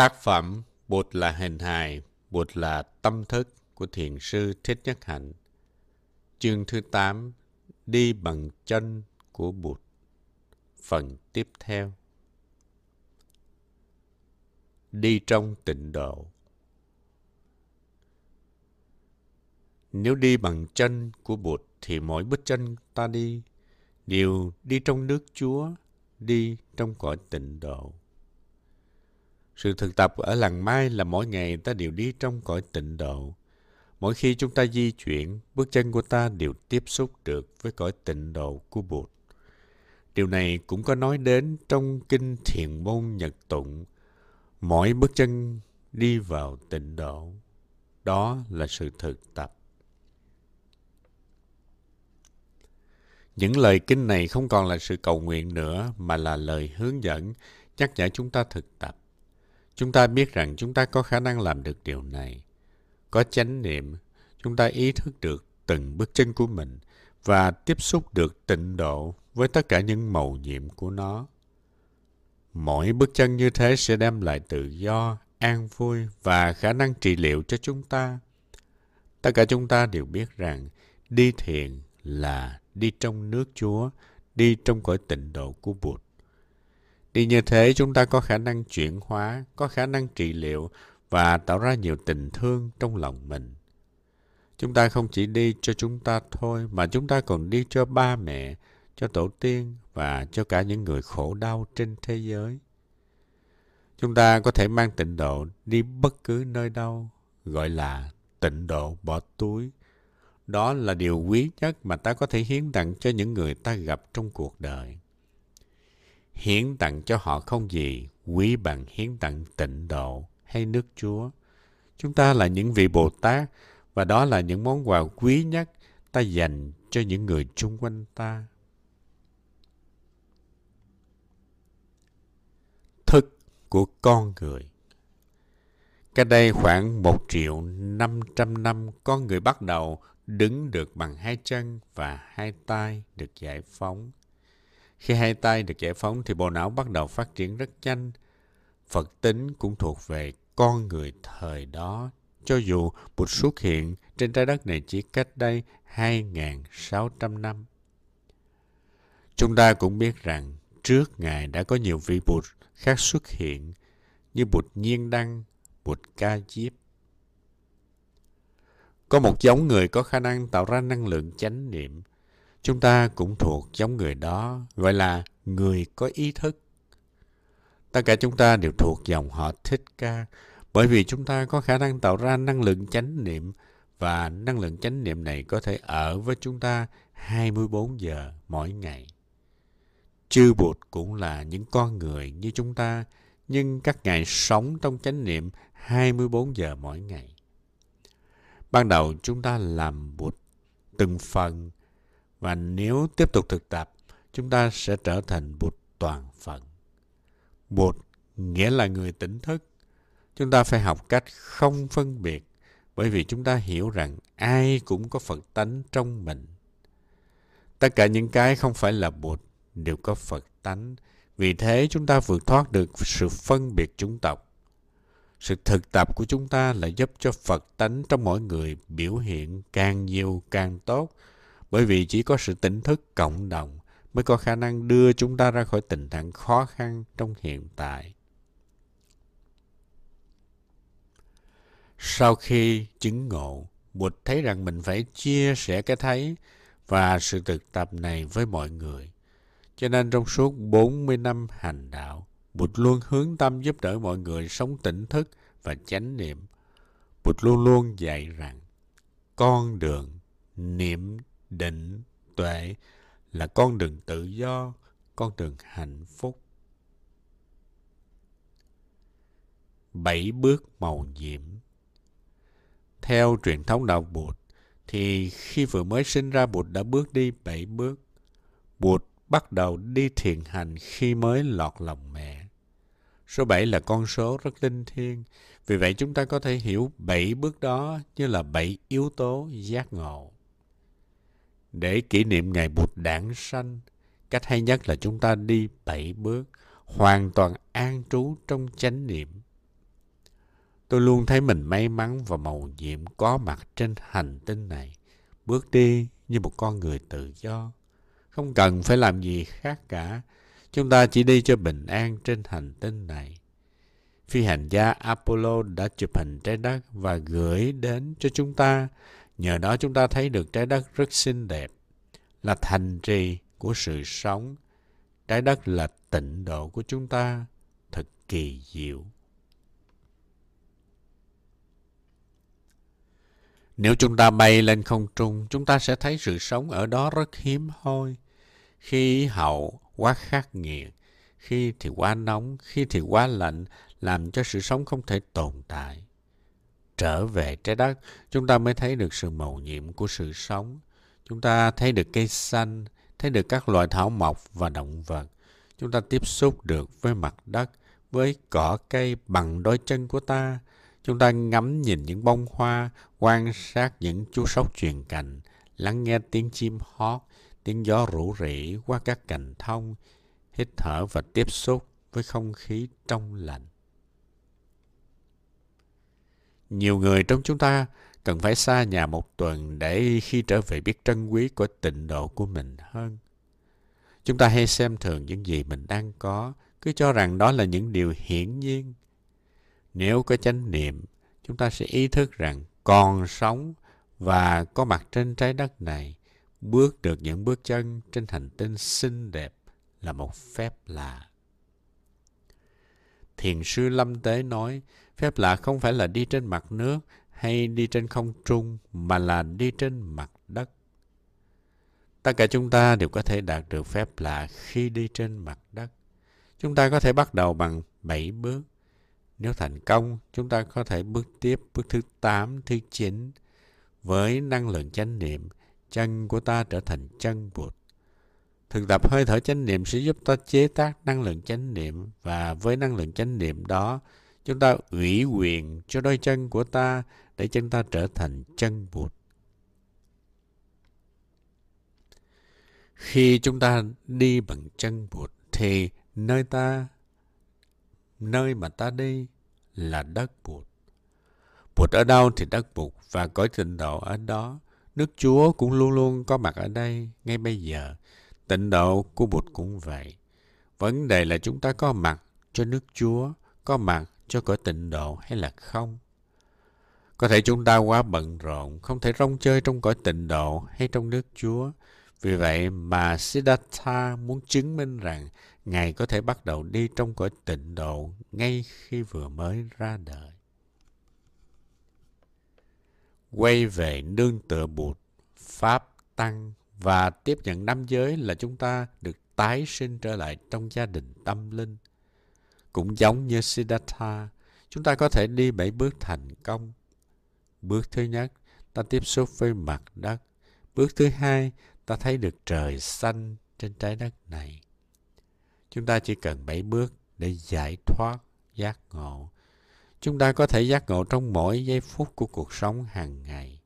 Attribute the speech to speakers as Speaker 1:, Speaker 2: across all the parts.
Speaker 1: Tác phẩm Bụt là hình hài, Bụt là tâm thức của Thiền sư Thích Nhất Hạnh. Chương thứ 8 Đi bằng chân của Bụt Phần tiếp theo Đi trong tịnh độ Nếu đi bằng chân của Bụt thì mỗi bước chân ta đi đều đi trong nước Chúa, đi trong cõi tịnh độ. Sự thực tập ở làng Mai là mỗi ngày ta đều đi trong cõi tịnh độ. Mỗi khi chúng ta di chuyển, bước chân của ta đều tiếp xúc được với cõi tịnh độ của Bụt. Điều này cũng có nói đến trong kinh thiền môn nhật tụng. Mỗi bước chân đi vào tịnh độ. Đó là sự thực tập. Những lời kinh này không còn là sự cầu nguyện nữa mà là lời hướng dẫn nhắc nhở chúng ta thực tập. Chúng ta biết rằng chúng ta có khả năng làm được điều này. Có chánh niệm, chúng ta ý thức được từng bước chân của mình và tiếp xúc được tịnh độ với tất cả những màu nhiệm của nó. Mỗi bước chân như thế sẽ đem lại tự do, an vui và khả năng trị liệu cho chúng ta. Tất cả chúng ta đều biết rằng đi thiền là đi trong nước Chúa, đi trong cõi tịnh độ của Bụt. Đi như thế chúng ta có khả năng chuyển hóa, có khả năng trị liệu và tạo ra nhiều tình thương trong lòng mình. Chúng ta không chỉ đi cho chúng ta thôi mà chúng ta còn đi cho ba mẹ, cho tổ tiên và cho cả những người khổ đau trên thế giới. Chúng ta có thể mang tịnh độ đi bất cứ nơi đâu, gọi là tịnh độ bỏ túi. Đó là điều quý nhất mà ta có thể hiến tặng cho những người ta gặp trong cuộc đời hiến tặng cho họ không gì quý bằng hiến tặng tịnh độ hay nước Chúa. Chúng ta là những vị Bồ Tát và đó là những món quà quý nhất ta dành cho những người chung quanh ta. Thức của con người Cách đây khoảng một triệu năm trăm năm, con người bắt đầu đứng được bằng hai chân và hai tay được giải phóng. Khi hai tay được giải phóng thì bộ não bắt đầu phát triển rất nhanh. Phật tính cũng thuộc về con người thời đó, cho dù Bụt xuất hiện trên trái đất này chỉ cách đây 2.600 năm. Chúng ta cũng biết rằng trước Ngài đã có nhiều vị Bụt khác xuất hiện như Bụt Nhiên Đăng, Bụt Ca Diếp. Có một giống người có khả năng tạo ra năng lượng chánh niệm Chúng ta cũng thuộc giống người đó, gọi là người có ý thức. Tất cả chúng ta đều thuộc dòng họ thích ca, bởi vì chúng ta có khả năng tạo ra năng lượng chánh niệm và năng lượng chánh niệm này có thể ở với chúng ta 24 giờ mỗi ngày. Chư Bụt cũng là những con người như chúng ta, nhưng các ngài sống trong chánh niệm 24 giờ mỗi ngày. Ban đầu chúng ta làm Bụt từng phần và nếu tiếp tục thực tập, chúng ta sẽ trở thành Bụt toàn phận. Bụt nghĩa là người tỉnh thức. Chúng ta phải học cách không phân biệt bởi vì chúng ta hiểu rằng ai cũng có Phật tánh trong mình. Tất cả những cái không phải là Bụt đều có Phật tánh. Vì thế chúng ta vượt thoát được sự phân biệt chủng tộc. Sự thực tập của chúng ta là giúp cho Phật tánh trong mỗi người biểu hiện càng nhiều càng tốt bởi vì chỉ có sự tỉnh thức cộng đồng mới có khả năng đưa chúng ta ra khỏi tình trạng khó khăn trong hiện tại. Sau khi chứng ngộ, Bụt thấy rằng mình phải chia sẻ cái thấy và sự thực tập này với mọi người. Cho nên trong suốt 40 năm hành đạo, Bụt luôn hướng tâm giúp đỡ mọi người sống tỉnh thức và chánh niệm. Bụt luôn luôn dạy rằng con đường niệm định, tuệ là con đường tự do, con đường hạnh phúc. Bảy bước màu nhiệm Theo truyền thống đạo Bụt, thì khi vừa mới sinh ra Bụt đã bước đi bảy bước. Bụt bắt đầu đi thiền hành khi mới lọt lòng mẹ. Số bảy là con số rất linh thiêng, vì vậy chúng ta có thể hiểu bảy bước đó như là bảy yếu tố giác ngộ. Để kỷ niệm ngày Bụt đản sanh, cách hay nhất là chúng ta đi bảy bước, hoàn toàn an trú trong chánh niệm. Tôi luôn thấy mình may mắn và màu nhiệm có mặt trên hành tinh này, bước đi như một con người tự do. Không cần phải làm gì khác cả. Chúng ta chỉ đi cho bình an trên hành tinh này. Phi hành gia Apollo đã chụp hình trái đất và gửi đến cho chúng ta. Nhờ đó chúng ta thấy được trái đất rất xinh đẹp, là thành trì của sự sống. Trái đất là tịnh độ của chúng ta, thật kỳ diệu. Nếu chúng ta bay lên không trung, chúng ta sẽ thấy sự sống ở đó rất hiếm hoi. Khi hậu quá khắc nghiệt, khi thì quá nóng, khi thì quá lạnh, làm cho sự sống không thể tồn tại. Trở về trái đất, chúng ta mới thấy được sự màu nhiệm của sự sống. Chúng ta thấy được cây xanh, thấy được các loài thảo mộc và động vật. Chúng ta tiếp xúc được với mặt đất, với cỏ cây bằng đôi chân của ta. Chúng ta ngắm nhìn những bông hoa, quan sát những chú sóc truyền cành, lắng nghe tiếng chim hót, tiếng gió rủ rỉ qua các cành thông, hít thở và tiếp xúc với không khí trong lành. Nhiều người trong chúng ta cần phải xa nhà một tuần để khi trở về biết trân quý của tịnh độ của mình hơn. Chúng ta hay xem thường những gì mình đang có, cứ cho rằng đó là những điều hiển nhiên. Nếu có chánh niệm, chúng ta sẽ ý thức rằng còn sống và có mặt trên trái đất này, bước được những bước chân trên hành tinh xinh đẹp là một phép lạ. Thiền sư Lâm Tế nói, phép lạ không phải là đi trên mặt nước hay đi trên không trung, mà là đi trên mặt đất. Tất cả chúng ta đều có thể đạt được phép lạ khi đi trên mặt đất. Chúng ta có thể bắt đầu bằng 7 bước. Nếu thành công, chúng ta có thể bước tiếp bước thứ 8, thứ 9. Với năng lượng chánh niệm, chân của ta trở thành chân Bụt. Thực tập hơi thở chánh niệm sẽ giúp ta chế tác năng lượng chánh niệm và với năng lượng chánh niệm đó, chúng ta ủy quyền cho đôi chân của ta để chân ta trở thành chân Bụt. Khi chúng ta đi bằng chân Bụt thì nơi ta nơi mà ta đi là đất Bụt. Bụt ở đâu thì đất Bụt và cõi tịnh độ ở đó. Nước Chúa cũng luôn luôn có mặt ở đây ngay bây giờ. Tịnh độ của Bụt cũng vậy. Vấn đề là chúng ta có mặt cho nước Chúa, có mặt cho cõi tịnh độ hay là không. Có thể chúng ta quá bận rộn, không thể rong chơi trong cõi tịnh độ hay trong nước Chúa. Vì vậy mà Siddhartha muốn chứng minh rằng Ngài có thể bắt đầu đi trong cõi tịnh độ ngay khi vừa mới ra đời. Quay về nương tựa bụt, Pháp Tăng và tiếp nhận năm giới là chúng ta được tái sinh trở lại trong gia đình tâm linh. Cũng giống như Siddhartha, chúng ta có thể đi bảy bước thành công. Bước thứ nhất, ta tiếp xúc với mặt đất. Bước thứ hai, ta thấy được trời xanh trên trái đất này. Chúng ta chỉ cần bảy bước để giải thoát giác ngộ. Chúng ta có thể giác ngộ trong mỗi giây phút của cuộc sống hàng ngày.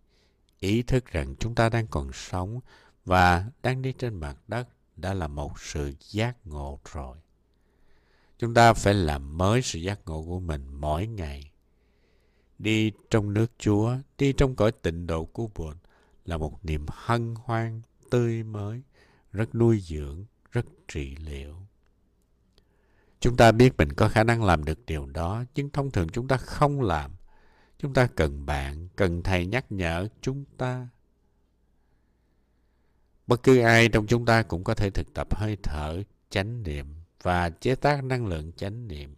Speaker 1: Ý thức rằng chúng ta đang còn sống và đang đi trên mặt đất đã là một sự giác ngộ rồi. Chúng ta phải làm mới sự giác ngộ của mình mỗi ngày. Đi trong nước Chúa, đi trong cõi tịnh độ của Bụt là một niềm hân hoan tươi mới, rất nuôi dưỡng, rất trị liệu. Chúng ta biết mình có khả năng làm được điều đó, nhưng thông thường chúng ta không làm. Chúng ta cần bạn, cần thầy nhắc nhở chúng ta. Bất cứ ai trong chúng ta cũng có thể thực tập hơi thở, chánh niệm và chế tác năng lượng chánh niệm.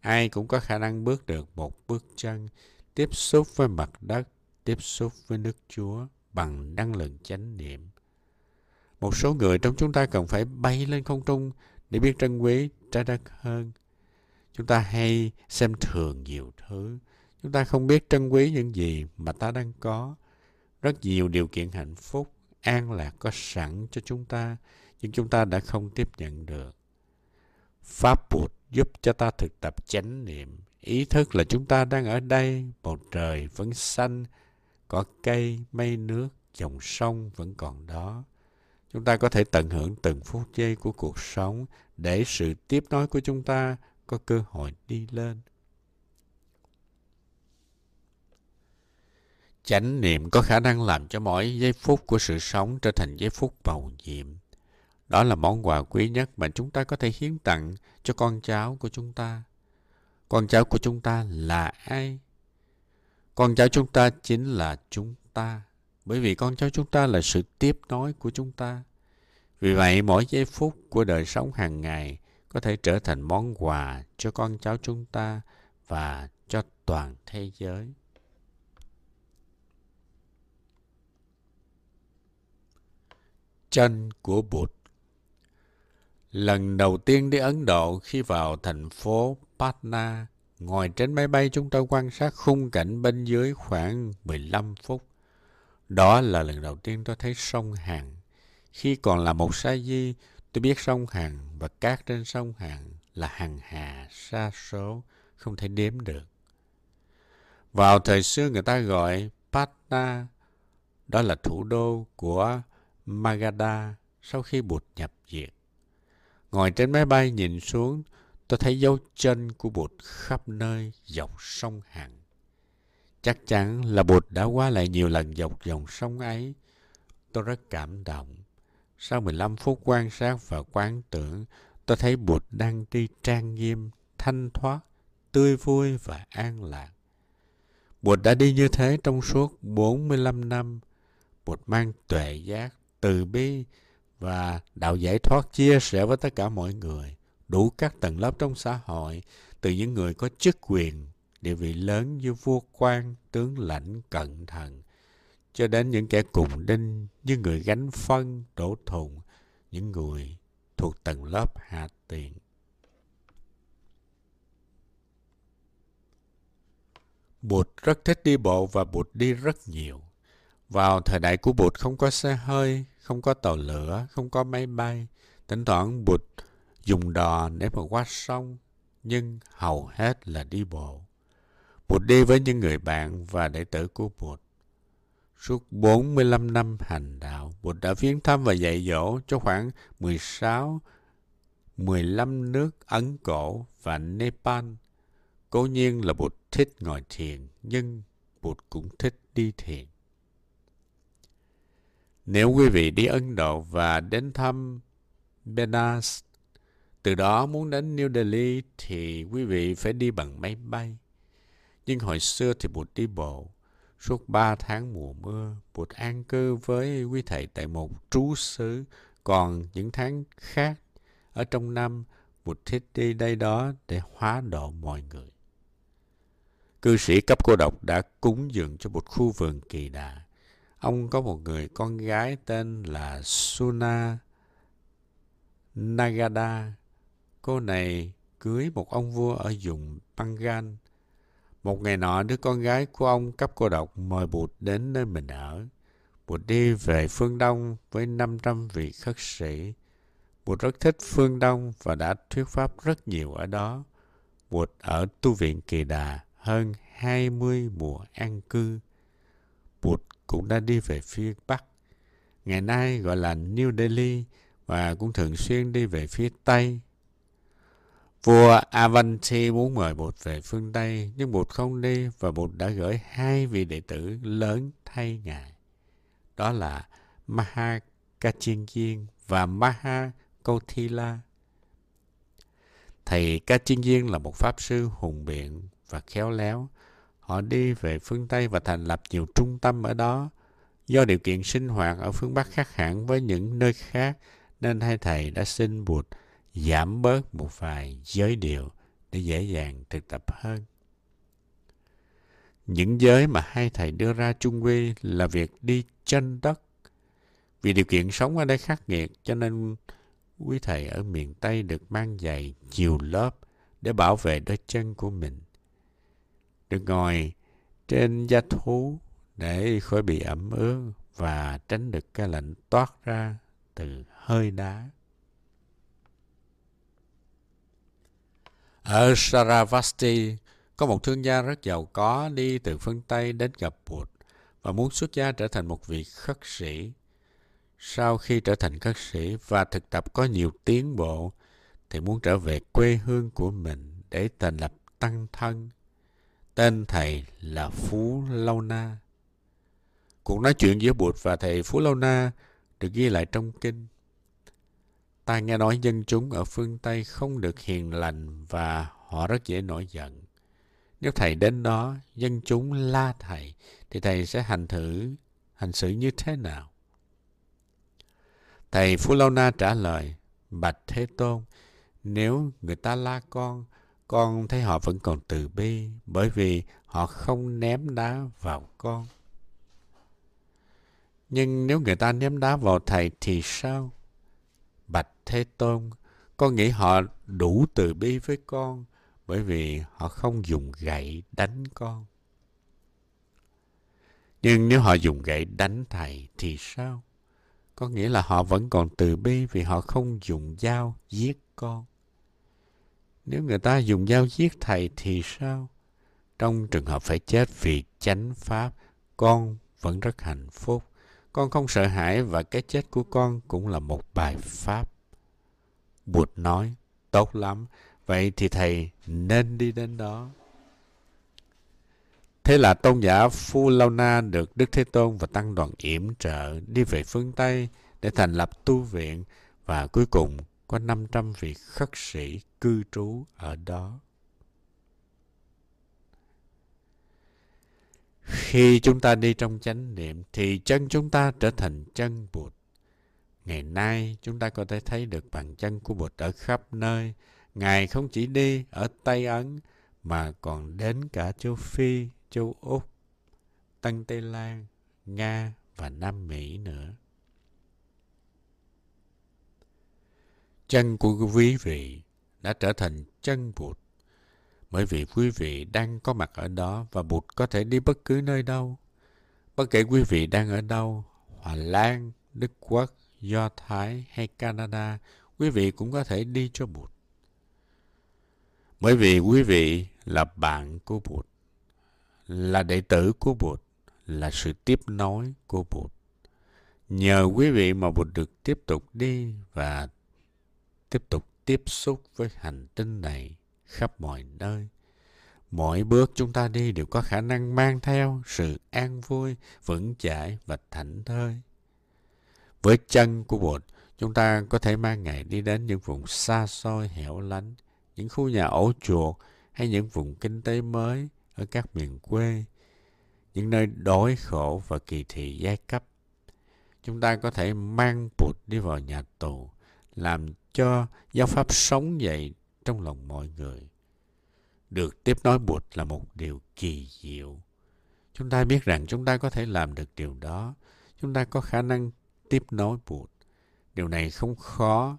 Speaker 1: Ai cũng có khả năng bước được một bước chân, tiếp xúc với mặt đất, tiếp xúc với nước Chúa bằng năng lượng chánh niệm. Một số người trong chúng ta cần phải bay lên không trung để biết trân quý trái đất hơn. Chúng ta hay xem thường nhiều thứ. Chúng ta không biết trân quý những gì mà ta đang có. Rất nhiều điều kiện hạnh phúc, an lạc có sẵn cho chúng ta, nhưng chúng ta đã không tiếp nhận được. Pháp Bụt giúp cho ta thực tập chánh niệm, ý thức là chúng ta đang ở đây, bầu trời vẫn xanh, có cây, mây nước, dòng sông vẫn còn đó. Chúng ta có thể tận hưởng từng phút giây của cuộc sống để sự tiếp nối của chúng ta có cơ hội đi lên. Chánh niệm có khả năng làm cho mỗi giây phút của sự sống trở thành giây phút màu nhiệm. Đó là món quà quý nhất mà chúng ta có thể hiến tặng cho con cháu của chúng ta. Con cháu của chúng ta là ai? Con cháu chúng ta chính là chúng ta. Bởi vì con cháu chúng ta là sự tiếp nối của chúng ta. Vì vậy, mỗi giây phút của đời sống hàng ngày có thể trở thành món quà cho con cháu chúng ta và cho toàn thế giới. Chân của Bụt Lần đầu tiên đi Ấn Độ khi vào thành phố Patna, ngồi trên máy bay chúng tôi quan sát khung cảnh bên dưới khoảng 15 phút. Đó là lần đầu tiên tôi thấy sông Hằng. Khi còn là một sa di, tôi biết sông Hằng và cát trên sông Hằng là hằng hà sa số, không thể đếm được. Vào thời xưa người ta gọi Patna, đó là thủ đô của Magadha sau khi Bụt nhập diệt. Ngồi trên máy bay nhìn xuống, tôi thấy dấu chân của Bụt khắp nơi dọc sông Hằng. Chắc chắn là Bụt đã qua lại nhiều lần dọc dòng sông ấy. Tôi rất cảm động. Sau 15 phút quan sát và quán tưởng, tôi thấy Bụt đang đi trang nghiêm, thanh thoát, tươi vui và an lạc. Bụt đã đi như thế trong suốt 45 năm. Bụt mang tuệ giác, từ bi và đạo giải thoát chia sẻ với tất cả mọi người, đủ các tầng lớp trong xã hội, từ những người có chức quyền, địa vị lớn như vua quan, tướng lãnh, cận thần, cho đến những kẻ cùng đinh như người gánh phân, đổ thùng, những người thuộc tầng lớp hạ tiện Bụt rất thích đi bộ và Bụt đi rất nhiều. Vào thời đại của Bụt không có xe hơi, không có tàu lửa, không có máy bay. Thỉnh thoảng Bụt dùng đò để mà qua sông, nhưng hầu hết là đi bộ. Bụt đi với những người bạn và đệ tử của Bụt. Suốt 45 năm hành đạo, Bụt đã viếng thăm và dạy dỗ cho khoảng 16, 15 nước Ấn Cổ và Nepal. Cố nhiên là Bụt thích ngồi thiền, nhưng Bụt cũng thích đi thiền. Nếu quý vị đi Ấn Độ và đến thăm Benares, từ đó muốn đến New Delhi thì quý vị phải đi bằng máy bay. Nhưng hồi xưa thì Bụt đi bộ. Suốt ba tháng mùa mưa, Bụt an cư với quý thầy tại một trú xứ. Còn những tháng khác, ở trong năm, Bụt thích đi đây đó để hóa độ mọi người. Cư sĩ cấp cô độc đã cúng dường cho một khu vườn kỳ đà. Ông có một người con gái tên là Suna Nagada. Cô này cưới một ông vua ở vùng Bengal. Một ngày nọ, đứa con gái của ông cấp cô độc mời Bụt đến nơi mình ở. Bụt đi về phương Đông với 500 vị khất sĩ. Bụt rất thích phương Đông và đã thuyết pháp rất nhiều ở đó. Bụt ở tu viện Kỳ Đà hơn 20 mùa an cư. Cũng đã đi về phía Bắc. Ngày nay gọi là New Delhi và cũng thường xuyên đi về phía Tây. Vua Avanti muốn mời Bụt về phương Tây, nhưng Bụt không đi và Bụt đã gửi hai vị đệ tử lớn thay Ngài. Đó là Maha Kachinjian và Maha Kothila. Thầy Kachinjian là một pháp sư hùng biện và khéo léo. Họ đi về phương Tây và thành lập nhiều trung tâm ở đó. Do điều kiện sinh hoạt ở phương Bắc khác hẳn với những nơi khác, nên hai thầy đã xin Bụt giảm bớt một vài giới điều để dễ dàng thực tập hơn. Những giới mà hai thầy đưa ra chung quy là việc đi chân đất. Vì điều kiện sống ở đây khắc nghiệt cho nên quý thầy ở miền Tây được mang giày nhiều lớp để bảo vệ đôi chân của mình. Được ngồi trên da thú để khỏi bị ẩm ướt và tránh được cái lạnh toát ra từ hơi đá. Ở Saravasti, có một thương gia rất giàu có đi từ phương Tây đến gặp Bụt và muốn xuất gia trở thành một vị khất sĩ. Sau khi trở thành khất sĩ và thực tập có nhiều tiến bộ, thì muốn trở về quê hương của mình để thành lập tăng thân. Tên thầy là Phú Lâu Na. Cuộc nói chuyện giữa Bụt và thầy Phú Lâu Na được ghi lại trong kinh. Ta nghe nói dân chúng ở phương Tây không được hiền lành và họ rất dễ nổi giận. Nếu thầy đến đó, dân chúng la thầy, thì thầy sẽ hành thử, hành xử như thế nào? Thầy Phú Lâu Na trả lời, Bạch Thế Tôn, nếu người ta la con, con thấy họ vẫn còn từ bi bởi vì họ không ném đá vào con. Nhưng nếu người ta ném đá vào thầy thì sao? Bạch Thế Tôn, con nghĩ họ đủ từ bi với con bởi vì họ không dùng gậy đánh con. Nhưng nếu họ dùng gậy đánh thầy thì sao? Có nghĩa là họ vẫn còn từ bi vì họ không dùng dao giết con. Nếu người ta dùng dao giết thầy thì sao? Trong trường hợp phải chết vì chánh pháp, con vẫn rất hạnh phúc. Con không sợ hãi và cái chết của con cũng là một bài pháp. Bụt nói, tốt lắm, vậy thì thầy nên đi đến đó. Thế là tôn giả Phu Lâu Na được Đức Thế Tôn và Tăng đoàn yểm trợ đi về phương Tây để thành lập tu viện và cuối cùng có 500 vị khất sĩ cư trú ở đó. Khi chúng ta đi trong chánh niệm thì chân chúng ta trở thành chân Bụt. Ngày nay chúng ta có thể thấy được bàn chân của Bụt ở khắp nơi. Ngài không chỉ đi ở Tây Ấn mà còn đến cả châu Phi, châu Úc, Tân Tây Lan, Nga và Nam Mỹ nữa. Chân của quý vị đã trở thành chân Bụt bởi vì quý vị đang có mặt ở đó và Bụt có thể đi bất cứ nơi đâu. Bất kể quý vị đang ở đâu, Hòa Lan, Đức Quốc, Do Thái hay Canada, quý vị cũng có thể đi cho Bụt. Bởi vì quý vị là bạn của Bụt, là đệ tử của Bụt, là sự tiếp nối của Bụt. Nhờ quý vị mà Bụt được tiếp tục đi và tiếp tục tiếp xúc với hành tinh này khắp mọi nơi. Mỗi bước chúng ta đi đều có khả năng mang theo sự an vui, vững chãi và thảnh thơi. Với chân của Bụt, chúng ta có thể mang Ngài đi đến những vùng xa xôi hẻo lánh, những khu nhà ổ chuột hay những vùng kinh tế mới ở các miền quê, những nơi đói khổ và kỳ thị giai cấp. Chúng ta có thể mang Bụt đi vào nhà tù, làm cho giáo pháp sống dậy trong lòng mọi người. Được tiếp nối Bụt là một điều kỳ diệu. Chúng ta biết rằng chúng ta có thể làm được điều đó. Chúng ta có khả năng tiếp nối Bụt. Điều này không khó.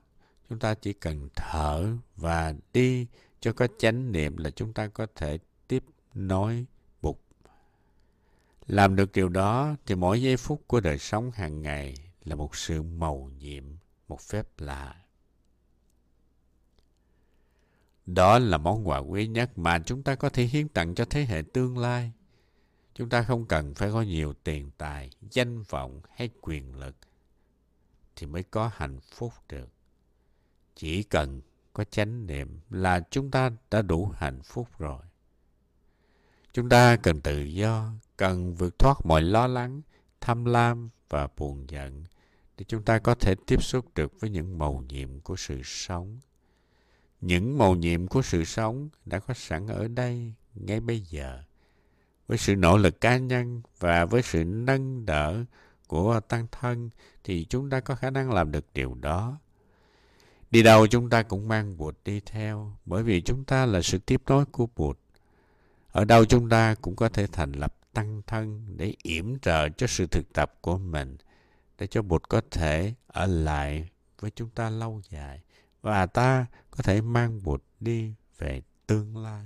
Speaker 1: Chúng ta chỉ cần thở và đi cho có chánh niệm là chúng ta có thể tiếp nối Bụt. Làm được điều đó thì mỗi giây phút của đời sống hàng ngày là một sự màu nhiệm, một phép lạ. Đó là món quà quý nhất mà chúng ta có thể hiến tặng cho thế hệ tương lai. Chúng ta không cần phải có nhiều tiền tài, danh vọng hay quyền lực thì mới có hạnh phúc được. Chỉ cần có chánh niệm là chúng ta đã đủ hạnh phúc rồi. Chúng ta cần tự do, cần vượt thoát mọi lo lắng, tham lam và buồn giận để chúng ta có thể tiếp xúc được với những màu nhiệm của sự sống những màu nhiệm của sự sống đã có sẵn ở đây ngay bây giờ. Với sự nỗ lực cá nhân và với sự nâng đỡ của tăng thân thì chúng ta có khả năng làm được điều đó. Đi đâu chúng ta cũng mang Bụt đi theo, bởi vì chúng ta là sự tiếp nối của Bụt. Ở đâu chúng ta cũng có thể thành lập tăng thân để yểm trợ cho sự thực tập của mình để cho Bụt có thể ở lại với chúng ta lâu dài và ta có thể mang Bụt đi về tương lai.